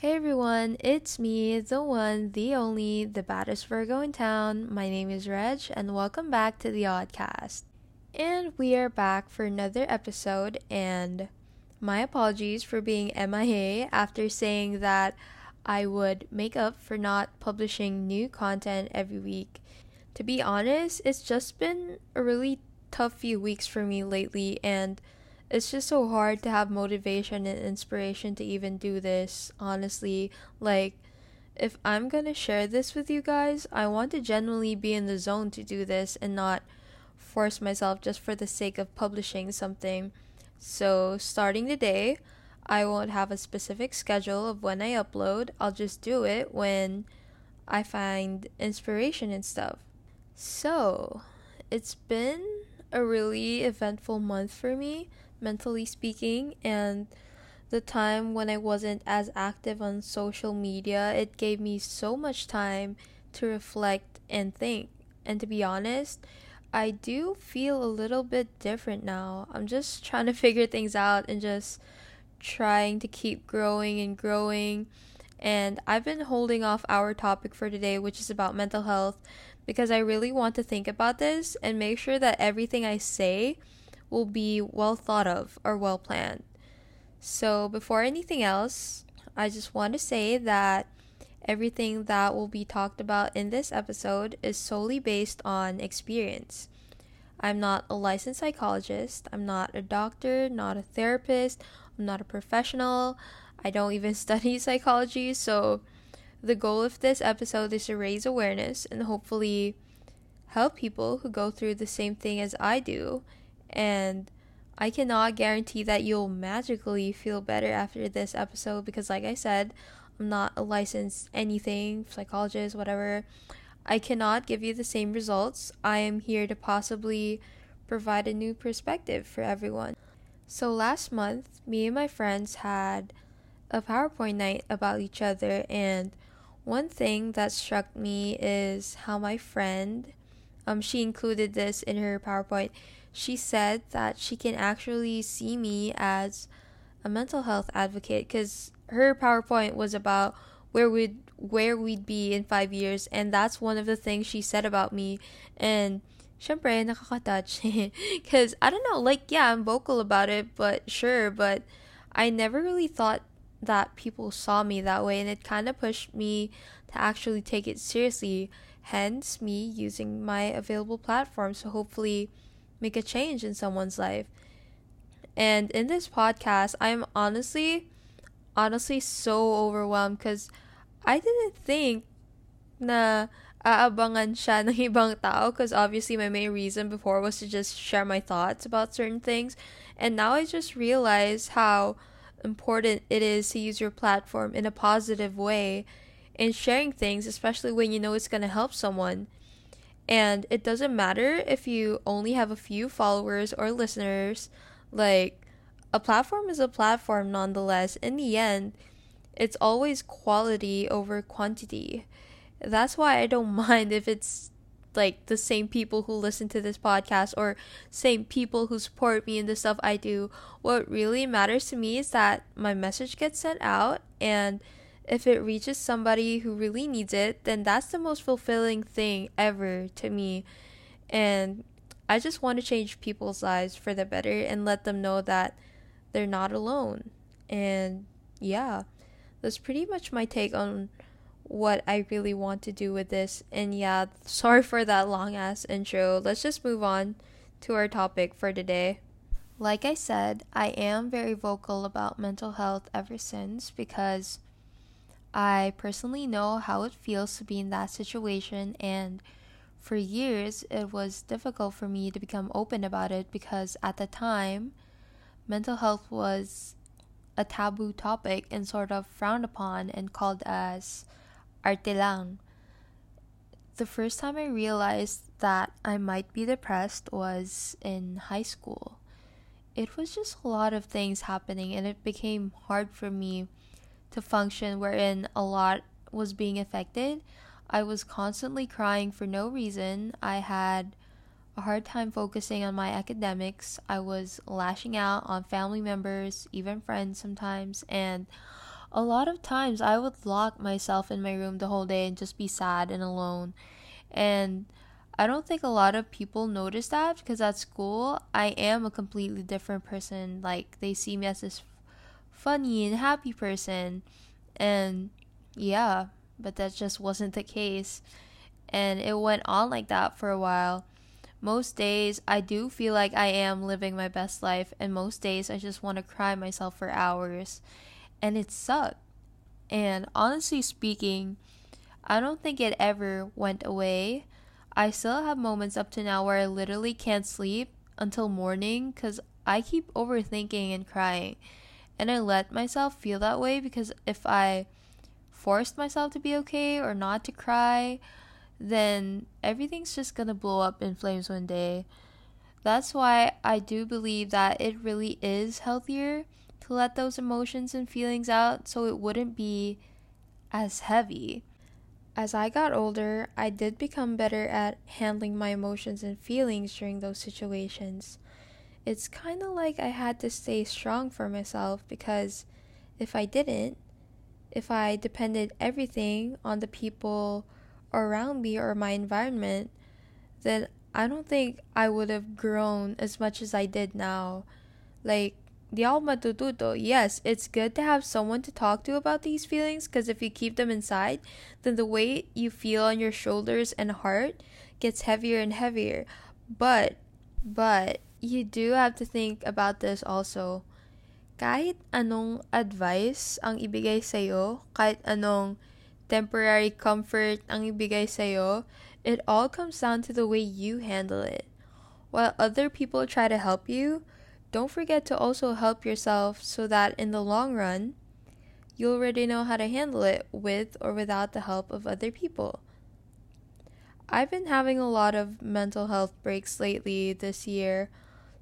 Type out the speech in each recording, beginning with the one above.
Hey everyone, it's me, the one, the only, the baddest Virgo in town. My name is Reg, and welcome back to the Oddcast. And we are back for another episode, and my apologies for being MIA after saying that I would make up for not publishing new content every week. To be honest, it's just been a really tough few weeks for me lately, and it's just so hard to have motivation and inspiration to even do this, honestly. Like, if I'm gonna share this with you guys, I want to genuinely be in the zone to do this and not force myself just for the sake of publishing something. So, starting today, I won't have a specific schedule of when I upload. I'll just do it when I find inspiration and stuff. So, it's been a really eventful month for me mentally speaking and the time when I wasn't as active on social media, it gave me so much time to reflect and think. And to be honest, I do feel a little bit different now. I'm just trying to figure things out and just trying to keep growing and growing. And I've been holding off our topic for today, which is about mental health, because I really want to think about this and make sure that everything I say will be well thought of or well planned. So, before anything else, I just want to say that everything that will be talked about in this episode is solely based on experience. I'm not a licensed psychologist, I'm not a doctor, not a therapist, I'm not a professional, I don't even study psychology, so the goal of this episode is to raise awareness and hopefully help people who go through the same thing as I do and I cannot guarantee that you'll magically feel better after this episode because, like I said, I'm not a licensed anything, psychologist, whatever. I cannot give you the same results. I am here to possibly provide a new perspective for everyone. So, last month, me and my friends had a PowerPoint night about each other, and one thing that struck me is how my friend, um, she included this in her PowerPoint she said that she can actually see me as a mental health advocate because her PowerPoint was about where we'd where we'd be in five years, and that's one of the things she said about me. And syempre, nakaka-touch. Because, I don't know, like, yeah, I'm vocal about it, but sure, but I never really thought that people saw me that way, and it kind of pushed me to actually take it seriously. Hence, me using my available platform. So, hopefully, make a change in someone's life. And in this podcast, I'm honestly, honestly so overwhelmed because I didn't think na aabangan siya ng ibang tao because obviously my main reason before was to just share my thoughts about certain things. And now I just realize how important it is to use your platform in a positive way in sharing things, especially when you know it's going to help someone. And it doesn't matter if you only have a few followers or listeners, like, a platform is a platform nonetheless. In the end, it's always quality over quantity. That's why I don't mind if it's like the same people who listen to this podcast or same people who support me in the stuff I do. What really matters to me is that my message gets sent out and if it reaches somebody who really needs it, then that's the most fulfilling thing ever to me. And I just want to change people's lives for the better and let them know that they're not alone. And yeah, that's pretty much my take on what I really want to do with this. And yeah, sorry for that long ass intro. Let's just move on to our topic for today. Like I said, I am very vocal about mental health ever since because I personally know how it feels to be in that situation, and for years it was difficult for me to become open about it because at the time, mental health was a taboo topic and sort of frowned upon and called as arte lang. The first time I realized that I might be depressed was in high school. It was just a lot of things happening, and it became hard for me to function wherein a lot was being affected. I was constantly crying for no reason. I had a hard time focusing on my academics. I was lashing out on family members, even friends sometimes, and a lot of times I would lock myself in my room the whole day and just be sad and alone. And I don't think a lot of people notice that because at school I am a completely different person. Like they see me as this funny and happy person. And yeah, but that just wasn't the case. And it went on like that for a while. Most days I do feel like I am living my best life, and most days I just want to cry myself for hours. And it sucked. And honestly speaking, I don't think it ever went away. I still have moments up to now where I literally can't sleep until morning because I keep overthinking and crying. And I let myself feel that way because if I forced myself to be okay or not to cry, then everything's just gonna blow up in flames one day. That's why I do believe that it really is healthier to let those emotions and feelings out so it wouldn't be as heavy. As I got older, I did become better at handling my emotions and feelings during those situations. It's kind of like I had to stay strong for myself because if I didn't, if I depended everything on the people around me or my environment, then I don't think I would have grown as much as I did now. Like, di ako matututo. Yes, it's good to have someone to talk to about these feelings because if you keep them inside, then the weight you feel on your shoulders and heart gets heavier and heavier. But, but, you do have to think about this also. Kahit anong advice ang ibigay sa'yo, kahit anong temporary comfort ang ibigay sa'yo, it all comes down to the way you handle it. While other people try to help you, don't forget to also help yourself so that in the long run, you already know how to handle it with or without the help of other people. I've been having a lot of mental health breaks lately this year.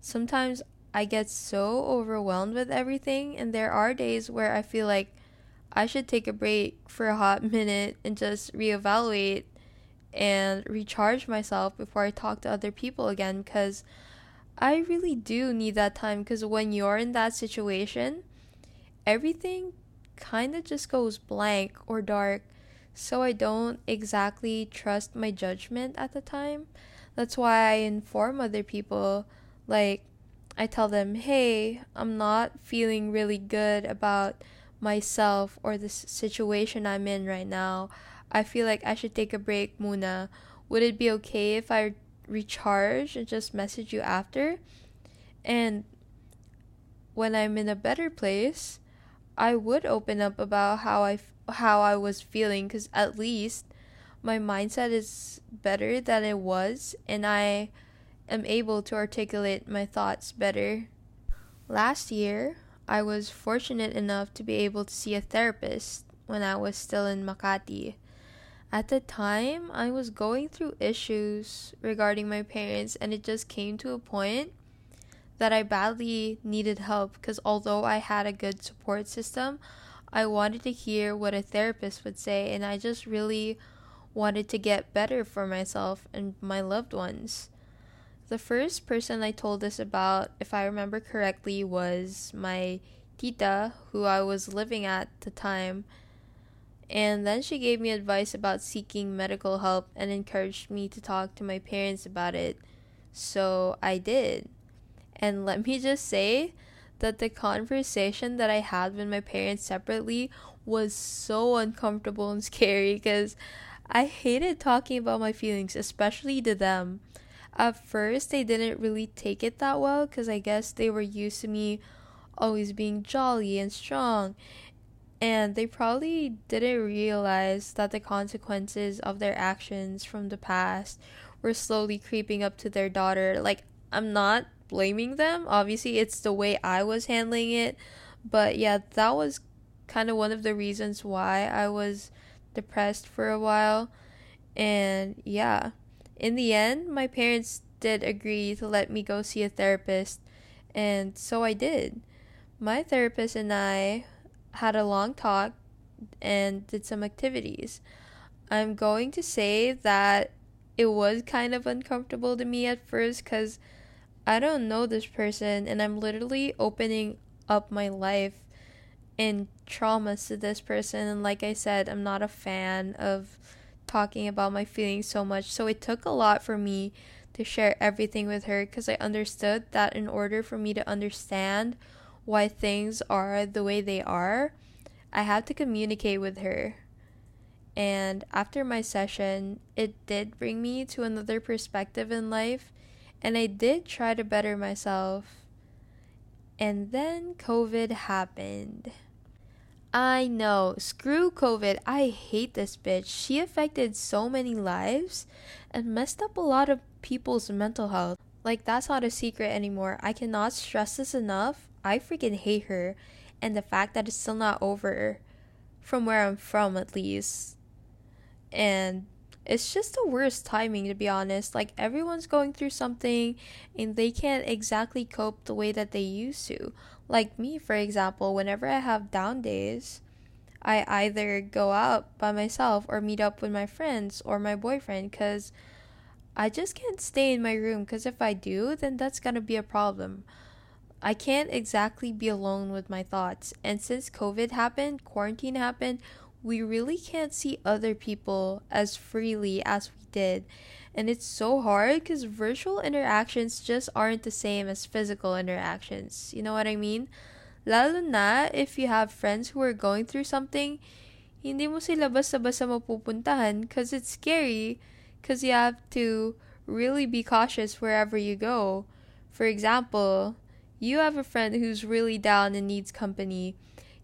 Sometimes I get so overwhelmed with everything, and there are days where I feel like I should take a break for a hot minute and just reevaluate and recharge myself before I talk to other people again because I really do need that time because when you're in that situation, everything kind of just goes blank or dark. So I don't exactly trust my judgment at the time. That's why I inform other people. Like, I tell them, hey, I'm not feeling really good about myself or the situation I'm in right now. I feel like I should take a break, Muna. Would it be okay if I recharge and just message you after. And when I'm in a better place, I would open up about how I how I was feeling cuz at least my mindset is better than it was and I am able to articulate my thoughts better. Last year, I was fortunate enough to be able to see a therapist when I was still in Makati. At the time, I was going through issues regarding my parents, and it just came to a point that I badly needed help because although I had a good support system, I wanted to hear what a therapist would say, and I just really wanted to get better for myself and my loved ones. The first person I told this about, if I remember correctly, was my tita, who I was living at the time and then she gave me advice about seeking medical help and encouraged me to talk to my parents about it. So I did. And let me just say that the conversation that I had with my parents separately was so uncomfortable and scary because I hated talking about my feelings, especially to them. At first, they didn't really take it that well because I guess they were used to me always being jolly and strong and they probably didn't realize that the consequences of their actions from the past were slowly creeping up to their daughter. Like, I'm not blaming them. Obviously, it's the way I was handling it. But yeah, that was kind of one of the reasons why I was depressed for a while. And yeah, in the end, my parents did agree to let me go see a therapist. And so I did. My therapist and I had a long talk and did some activities. I'm going to say that it was kind of uncomfortable to me at first because I don't know this person and I'm literally opening up my life and traumas to this person. And like I said, I'm not a fan of talking about my feelings so much. So it took a lot for me to share everything with her because I understood that in order for me to understand why things are the way they are, I have to communicate with her. And after my session, it did bring me to another perspective in life, and I did try to better myself. And then COVID happened. I know, screw COVID. I hate this bitch. She affected so many lives and messed up a lot of people's mental health. Like, that's not a secret anymore. I cannot stress this enough. I freaking hate her, and the fact that it's still not over, from where I'm from at least. And it's just the worst timing, to be honest. Like, everyone's going through something, and they can't exactly cope the way that they used to. Like me, for example, whenever I have down days, I either go out by myself or meet up with my friends or my boyfriend because I just can't stay in my room because if I do, then that's gonna be a problem. I can't exactly be alone with my thoughts. And since COVID happened, quarantine happened, we really can't see other people as freely as we did. And it's so hard because virtual interactions just aren't the same as physical interactions. You know what I mean? Lalo na if you have friends who are going through something, hindi mo sila basta-basta mapupuntahan because it's scary because you have to really be cautious wherever you go. For example, you have a friend who's really down and needs company.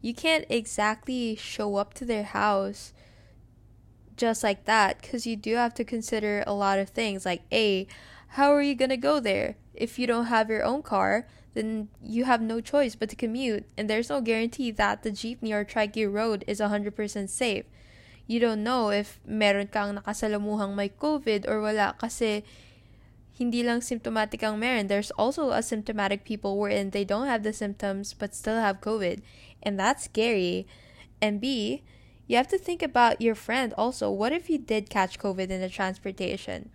You can't exactly show up to their house just like that because you do have to consider a lot of things like a how are you going to go there? If you don't have your own car then you have no choice but to commute and there's no guarantee that the jeepney or trike road is 100% safe. You don't know if meron kang nakasalamuhang may COVID or wala kasi hindi lang symptomatic ang meron. There's also asymptomatic people wherein they don't have the symptoms but still have COVID. And that's scary. And B, you have to think about your friend also. What if you did catch COVID in the transportation?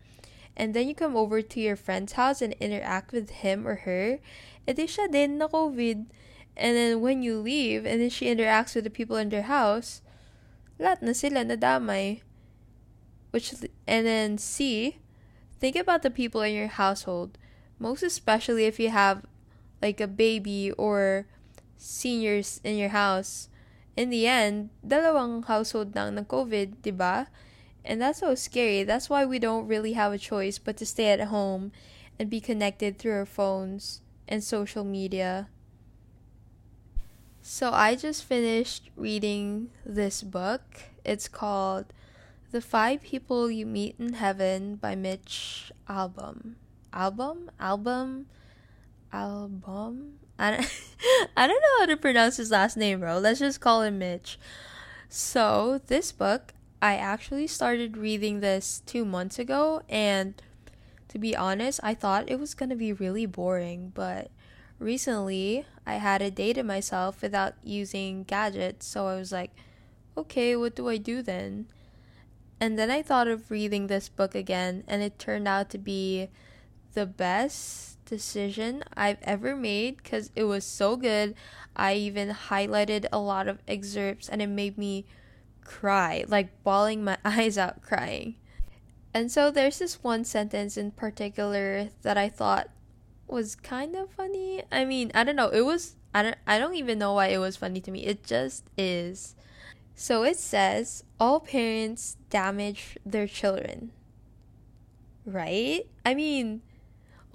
And then you come over to your friend's house and interact with him or her. Eh, Edi siya din na COVID. And then when you leave and then she interacts with the people in their house, lahat na sila nadamay. Which, and then C, think about the people in your household, most especially if you have like a baby or seniors in your house. In the end, dalawang household nang ng COVID, di ba? And that's so scary. That's why we don't really have a choice but to stay at home and be connected through our phones and social media. So I just finished reading this book. It's called The Five People You Meet in Heaven by Mitch Albom. Album? Album? Album? I don't, know how to pronounce his last name, bro. Let's just call him Mitch. So, this book, I actually started reading this two months ago, and to be honest, I thought it was gonna be really boring, but recently I had a day to myself without using gadgets, so I was like, okay, what do I do then? And then I thought of reading this book again, and it turned out to be the best decision I've ever made because it was so good. I even highlighted a lot of excerpts, and it made me cry, like bawling my eyes out crying. And so there's this one sentence in particular that I thought was kind of funny. I mean, I don't know. It was I don't I don't even know why it was funny to me. It just is. So it says all parents damage their children. Right? I mean,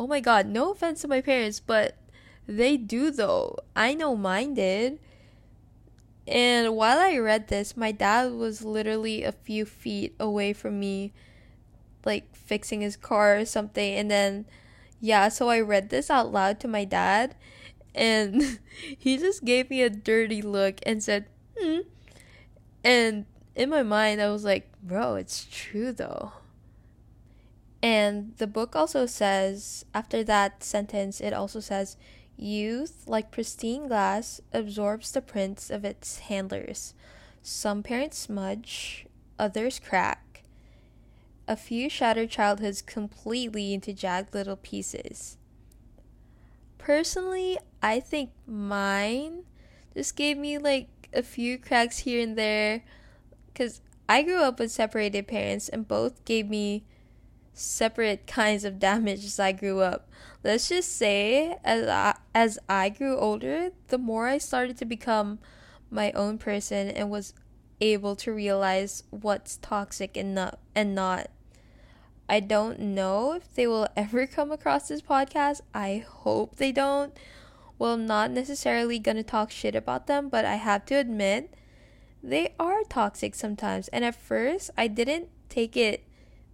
oh my god, no offense to my parents, but they do though. I know mine did. And while I read this, my dad was literally a few feet away from me, like fixing his car or something. And then yeah, so I read this out loud to my dad, and he just gave me a dirty look and said, hmm. And in my mind, I was like, bro, it's true though. And the book also says, after that sentence, it also says, Youth, like pristine glass, absorbs the prints of its handlers. Some parents smudge, others crack a few shatter childhoods completely into jagged little pieces. Personally, I think mine just gave me like a few cracks here and there because I grew up with separated parents and both gave me separate kinds of damage as I grew up. Let's just say as I, as I grew older, the more I started to become my own person and was able to realize what's toxic and not and not. I don't know if they will ever come across this podcast. I hope they don't. Well, I'm not necessarily to talk shit about them, but I have to admit they are toxic sometimes. And at first, I didn't take it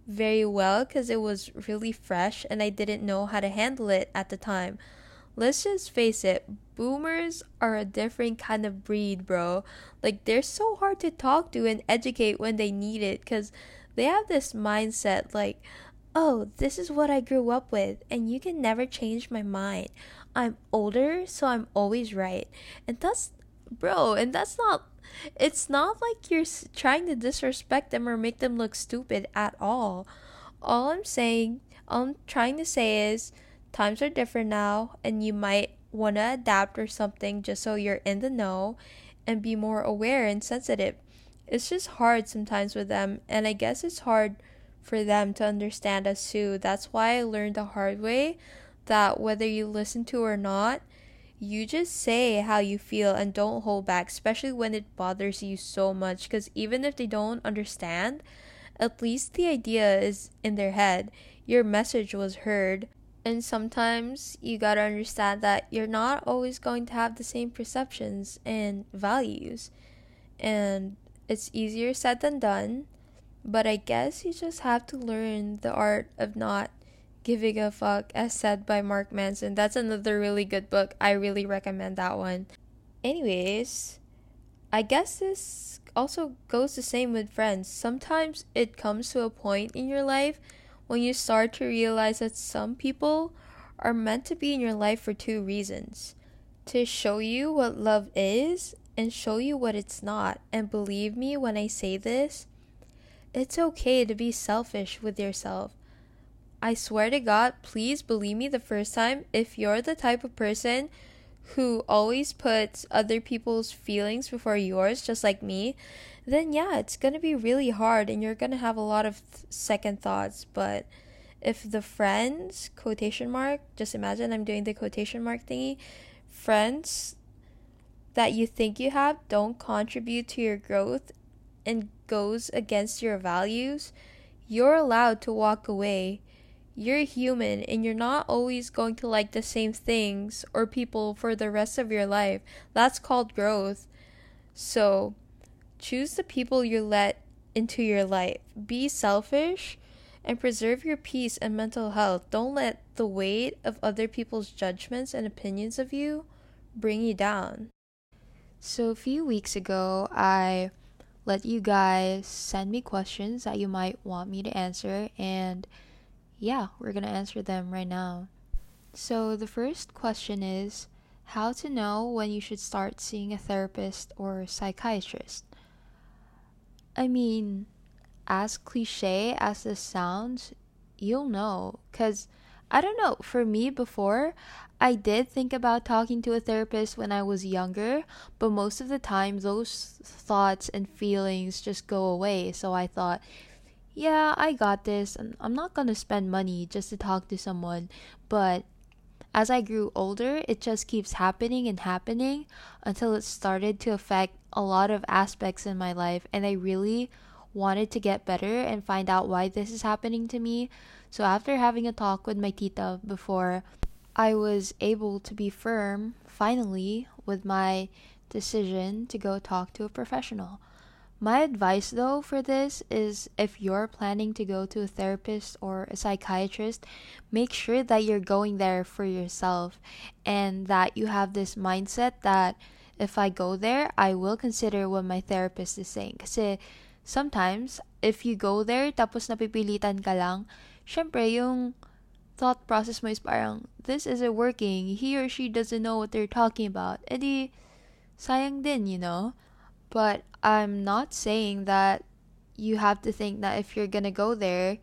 very well because it was really fresh and I didn't know how to handle it at the time. Let's just face it, boomers are a different kind of breed, bro. Like, they're so hard to talk to and educate when they need it because they have this mindset like, oh, this is what I grew up with, and you can never change my mind. I'm older, so I'm always right. And that's, bro, and that's not it's not like you're trying to disrespect them or make them look stupid at all. All I'm saying, all I'm trying to say is times are different now and you might want to adapt or something just so you're in the know and be more aware and sensitive. It's just hard sometimes with them, and I guess it's hard for them to understand us too. That's why I learned the hard way that whether you listen to or not, you just say how you feel and don't hold back, especially when it bothers you so much. Because even if they don't understand, at least the idea is in their head. Your message was heard. And sometimes you gotta understand that you're not always going to have the same perceptions and values. And it's easier said than done. But I guess you just have to learn the art of not Giving a Fuck, as said by Mark Manson. That's another really good book. I really recommend that one. Anyways, I guess this also goes the same with friends. Sometimes it comes to a point in your life when you start to realize that some people are meant to be in your life for two reasons to show you what love is and show you what it's not. And believe me when I say this, it's okay to be selfish with yourself. I swear to God, please believe me the first time if you're the type of person who always puts other people's feelings before yours, just like me, then yeah, it's gonna be really hard and you're gonna have a lot of th- second thoughts. But if the friends, quotation mark, just imagine I'm doing the quotation mark thingy, friends that you think you have don't contribute to your growth and goes against your values, you're allowed to walk away you're human and you're not always going to like the same things or people for the rest of your life. That's called growth. So, choose the people you let into your life. Be selfish and preserve your peace and mental health. Don't let the weight of other people's judgments and opinions of you bring you down. So, a few weeks ago, I let you guys send me questions that you might want me to answer and yeah, we're going to answer them right now. So, the first question is how to know when you should start seeing a therapist or psychiatrist. I mean, as cliche as this sounds, you'll know. Because, I don't know, for me before, I did think about talking to a therapist when I was younger, but most of the time those thoughts and feelings just go away. So I thought, yeah, I got this, and I'm not gonna spend money just to talk to someone. But as I grew older, it just keeps happening and happening until it started to affect a lot of aspects in my life, and I really wanted to get better and find out why this is happening to me. So after having a talk with my tita before, I was able to be firm finally with my decision to go talk to a professional. My advice though for this is if you're planning to go to a therapist or a psychiatrist, make sure that you're going there for yourself and that you have this mindset that if I go there, I will consider what my therapist is saying. Kasi sometimes, if you go there tapos napipilitan ka lang, syempre yung thought process mo is parang, this isn't working, he or she doesn't know what they're talking about. Eh Edi, sayang din, you know? But I'm not saying that you have to think that if you're gonna go there,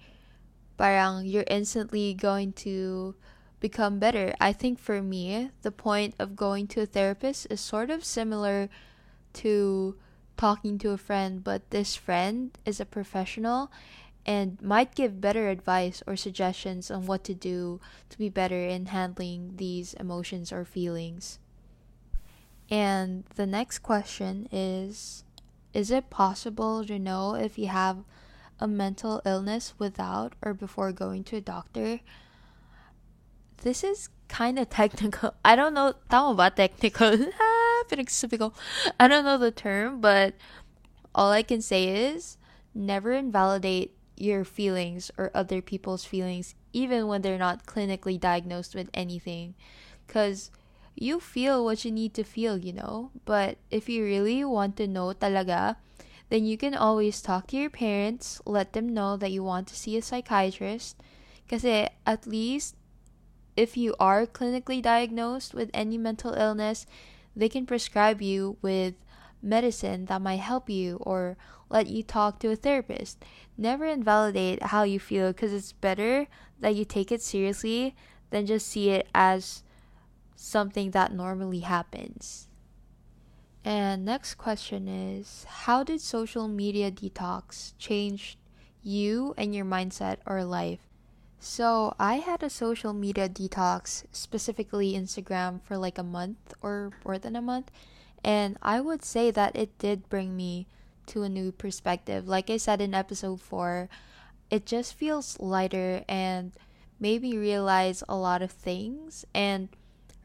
parang you're instantly going to become better. I think for me, the point of going to a therapist is sort of similar to talking to a friend, but this friend is a professional and might give better advice or suggestions on what to do to be better in handling these emotions or feelings. And the next question is Is it possible to know if you have a mental illness without or before going to a doctor? This is kind of technical. I don't know. Tama ba technical? ah, I don't know the term, but all I can say is never invalidate your feelings or other people's feelings, even when they're not clinically diagnosed with anything. Because you feel what you need to feel, you know? But if you really want to know talaga, then you can always talk to your parents, let them know that you want to see a psychiatrist. Because at least if you are clinically diagnosed with any mental illness, they can prescribe you with medicine that might help you or let you talk to a therapist. Never invalidate how you feel because it's better that you take it seriously than just see it as something that normally happens. And next question is How did social media detox change you and your mindset or life? So, I had a social media detox, specifically Instagram, for like a month or more than a month. And I would say that it did bring me to a new perspective. Like I said in episode 4, it just feels lighter and made me realize a lot of things and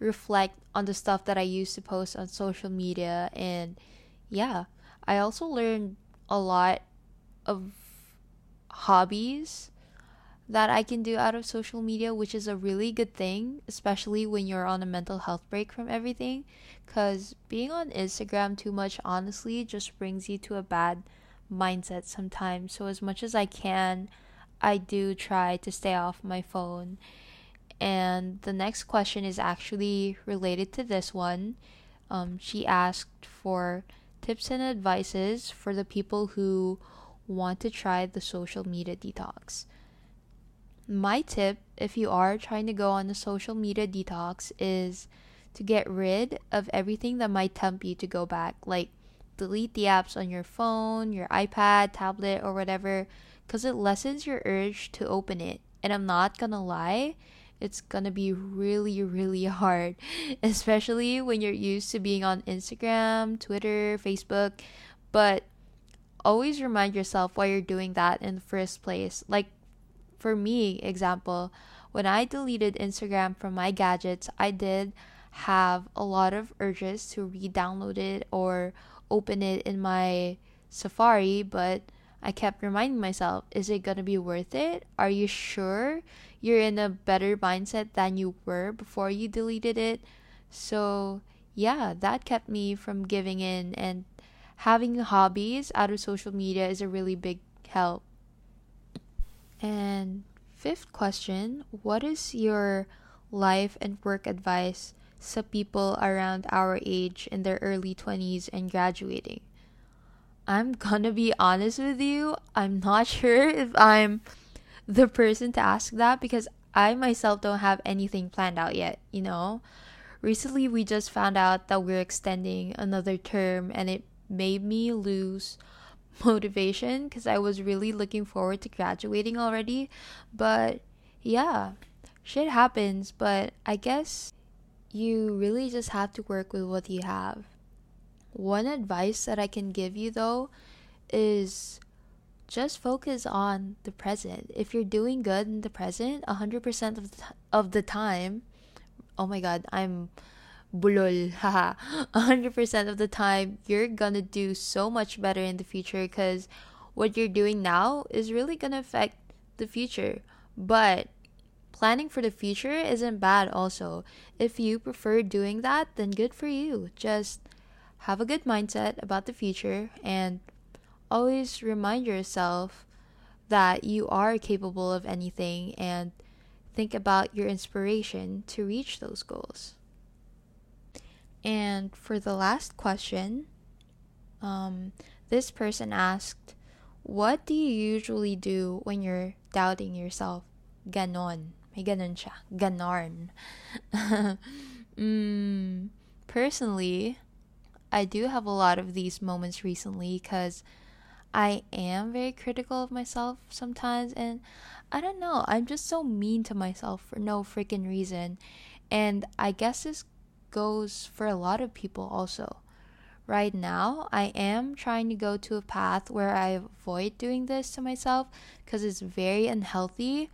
reflect on the stuff that I used to post on social media. And yeah, I also learned a lot of hobbies that I can do out of social media, which is a really good thing, especially when you're on a mental health break from everything. Because being on Instagram too much, honestly, just brings you to a bad mindset sometimes. So, as much as I can, I do try to stay off my phone. And the next question is actually related to this one. Um, she asked for tips and advices for the people who want to try the social media detox. My tip, if you are trying to go on a social media detox, is to get rid of everything that might tempt you to go back. Like, delete the apps on your phone, your iPad, tablet, or whatever, because it lessens your urge to open it. And I'm not gonna lie, it's gonna be really, really hard, especially when you're used to being on Instagram, Twitter, Facebook. But always remind yourself why you're doing that in the first place. Like, for me, example, when I deleted Instagram from my gadgets, I did have a lot of urges to re-download it or open it in my Safari, but I kept reminding myself, is it going to be worth it? Are you sure you're in a better mindset than you were before you deleted it? So, yeah, that kept me from giving in and having hobbies out of social media is a really big help. And fifth question What is your life and work advice to people around our age in their early 20s and graduating? I'm gonna be honest with you, I'm not sure if I'm the person to ask that because I myself don't have anything planned out yet, you know? Recently, we just found out that we're extending another term and it made me lose motivation because I was really looking forward to graduating already. But yeah, shit happens, but I guess you really just have to work with what you have. One advice that I can give you though is just focus on the present. If you're doing good in the present 100% of the, t- of the time, oh my god, I'm bulol, haha. 100% of the time, you're gonna do so much better in the future because what you're doing now is really gonna affect the future. But planning for the future isn't bad also. If you prefer doing that, then good for you. Just have a good mindset about the future and always remind yourself that you are capable of anything and think about your inspiration to reach those goals. And for the last question, um, this person asked, What do you usually do when you're doubting yourself? Ganon. May ganon siya. Ganon. mm, personally, I do have a lot of these moments recently because I am very critical of myself sometimes, and I don't know, I'm just so mean to myself for no freaking reason. And I guess this goes for a lot of people also. Right now, I am trying to go to a path where I avoid doing this to myself because it's very unhealthy.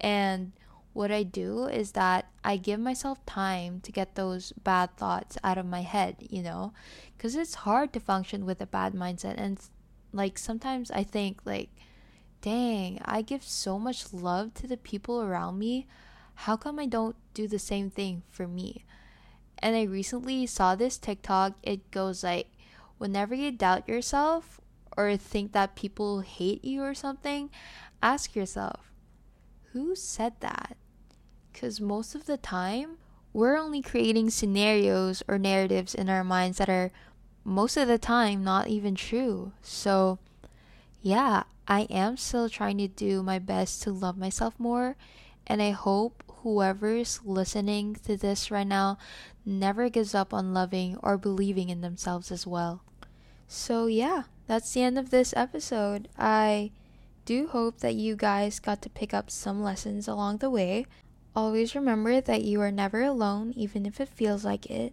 And what I do is that I give myself time to get those bad thoughts out of my head, you know? Because it's hard to function with a bad mindset. And like sometimes I think, like, dang, I give so much love to the people around me. How come I don't do the same thing for me? And I recently saw this TikTok. It goes like, whenever you doubt yourself or think that people hate you or something, ask yourself, who said that? Because most of the time, we're only creating scenarios or narratives in our minds that are most of the time not even true. So, yeah, I am still trying to do my best to love myself more, and I hope whoever's listening to this right now never gives up on loving or believing in themselves as well. So, yeah, that's the end of this episode. I do hope that you guys got to pick up some lessons along the way. Always remember that you are never alone, even if it feels like it,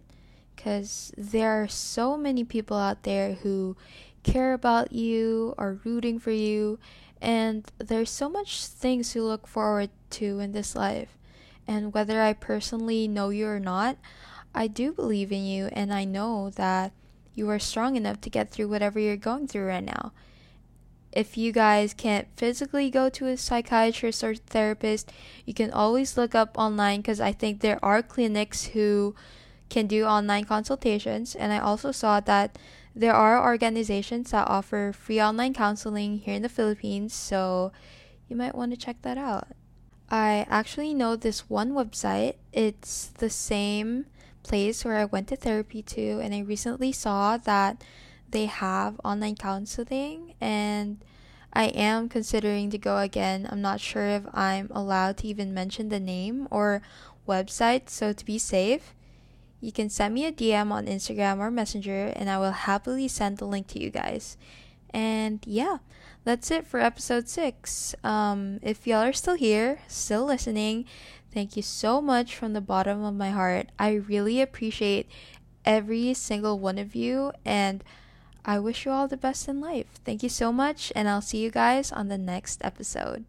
because there are so many people out there who care about you, are rooting for you, and there's so much things to look forward to in this life. And whether I personally know you or not, I do believe in you, and I know that you are strong enough to get through whatever you're going through right now if you guys can't physically go to a psychiatrist or therapist, you can always look up online because I think there are clinics who can do online consultations. And I also saw that there are organizations that offer free online counseling here in the Philippines, so you might want to check that out. I actually know this one website, it's the same place where I went to therapy to, and I recently saw that they have online counseling and I am considering to go again. I'm not sure if I'm allowed to even mention the name or website, so to be safe, you can send me a DM on Instagram or Messenger and I will happily send the link to you guys. And yeah, that's it for episode 6. Um, if y'all are still here, still listening, thank you so much from the bottom of my heart. I really appreciate every single one of you and I wish you all the best in life. Thank you so much, and I'll see you guys on the next episode.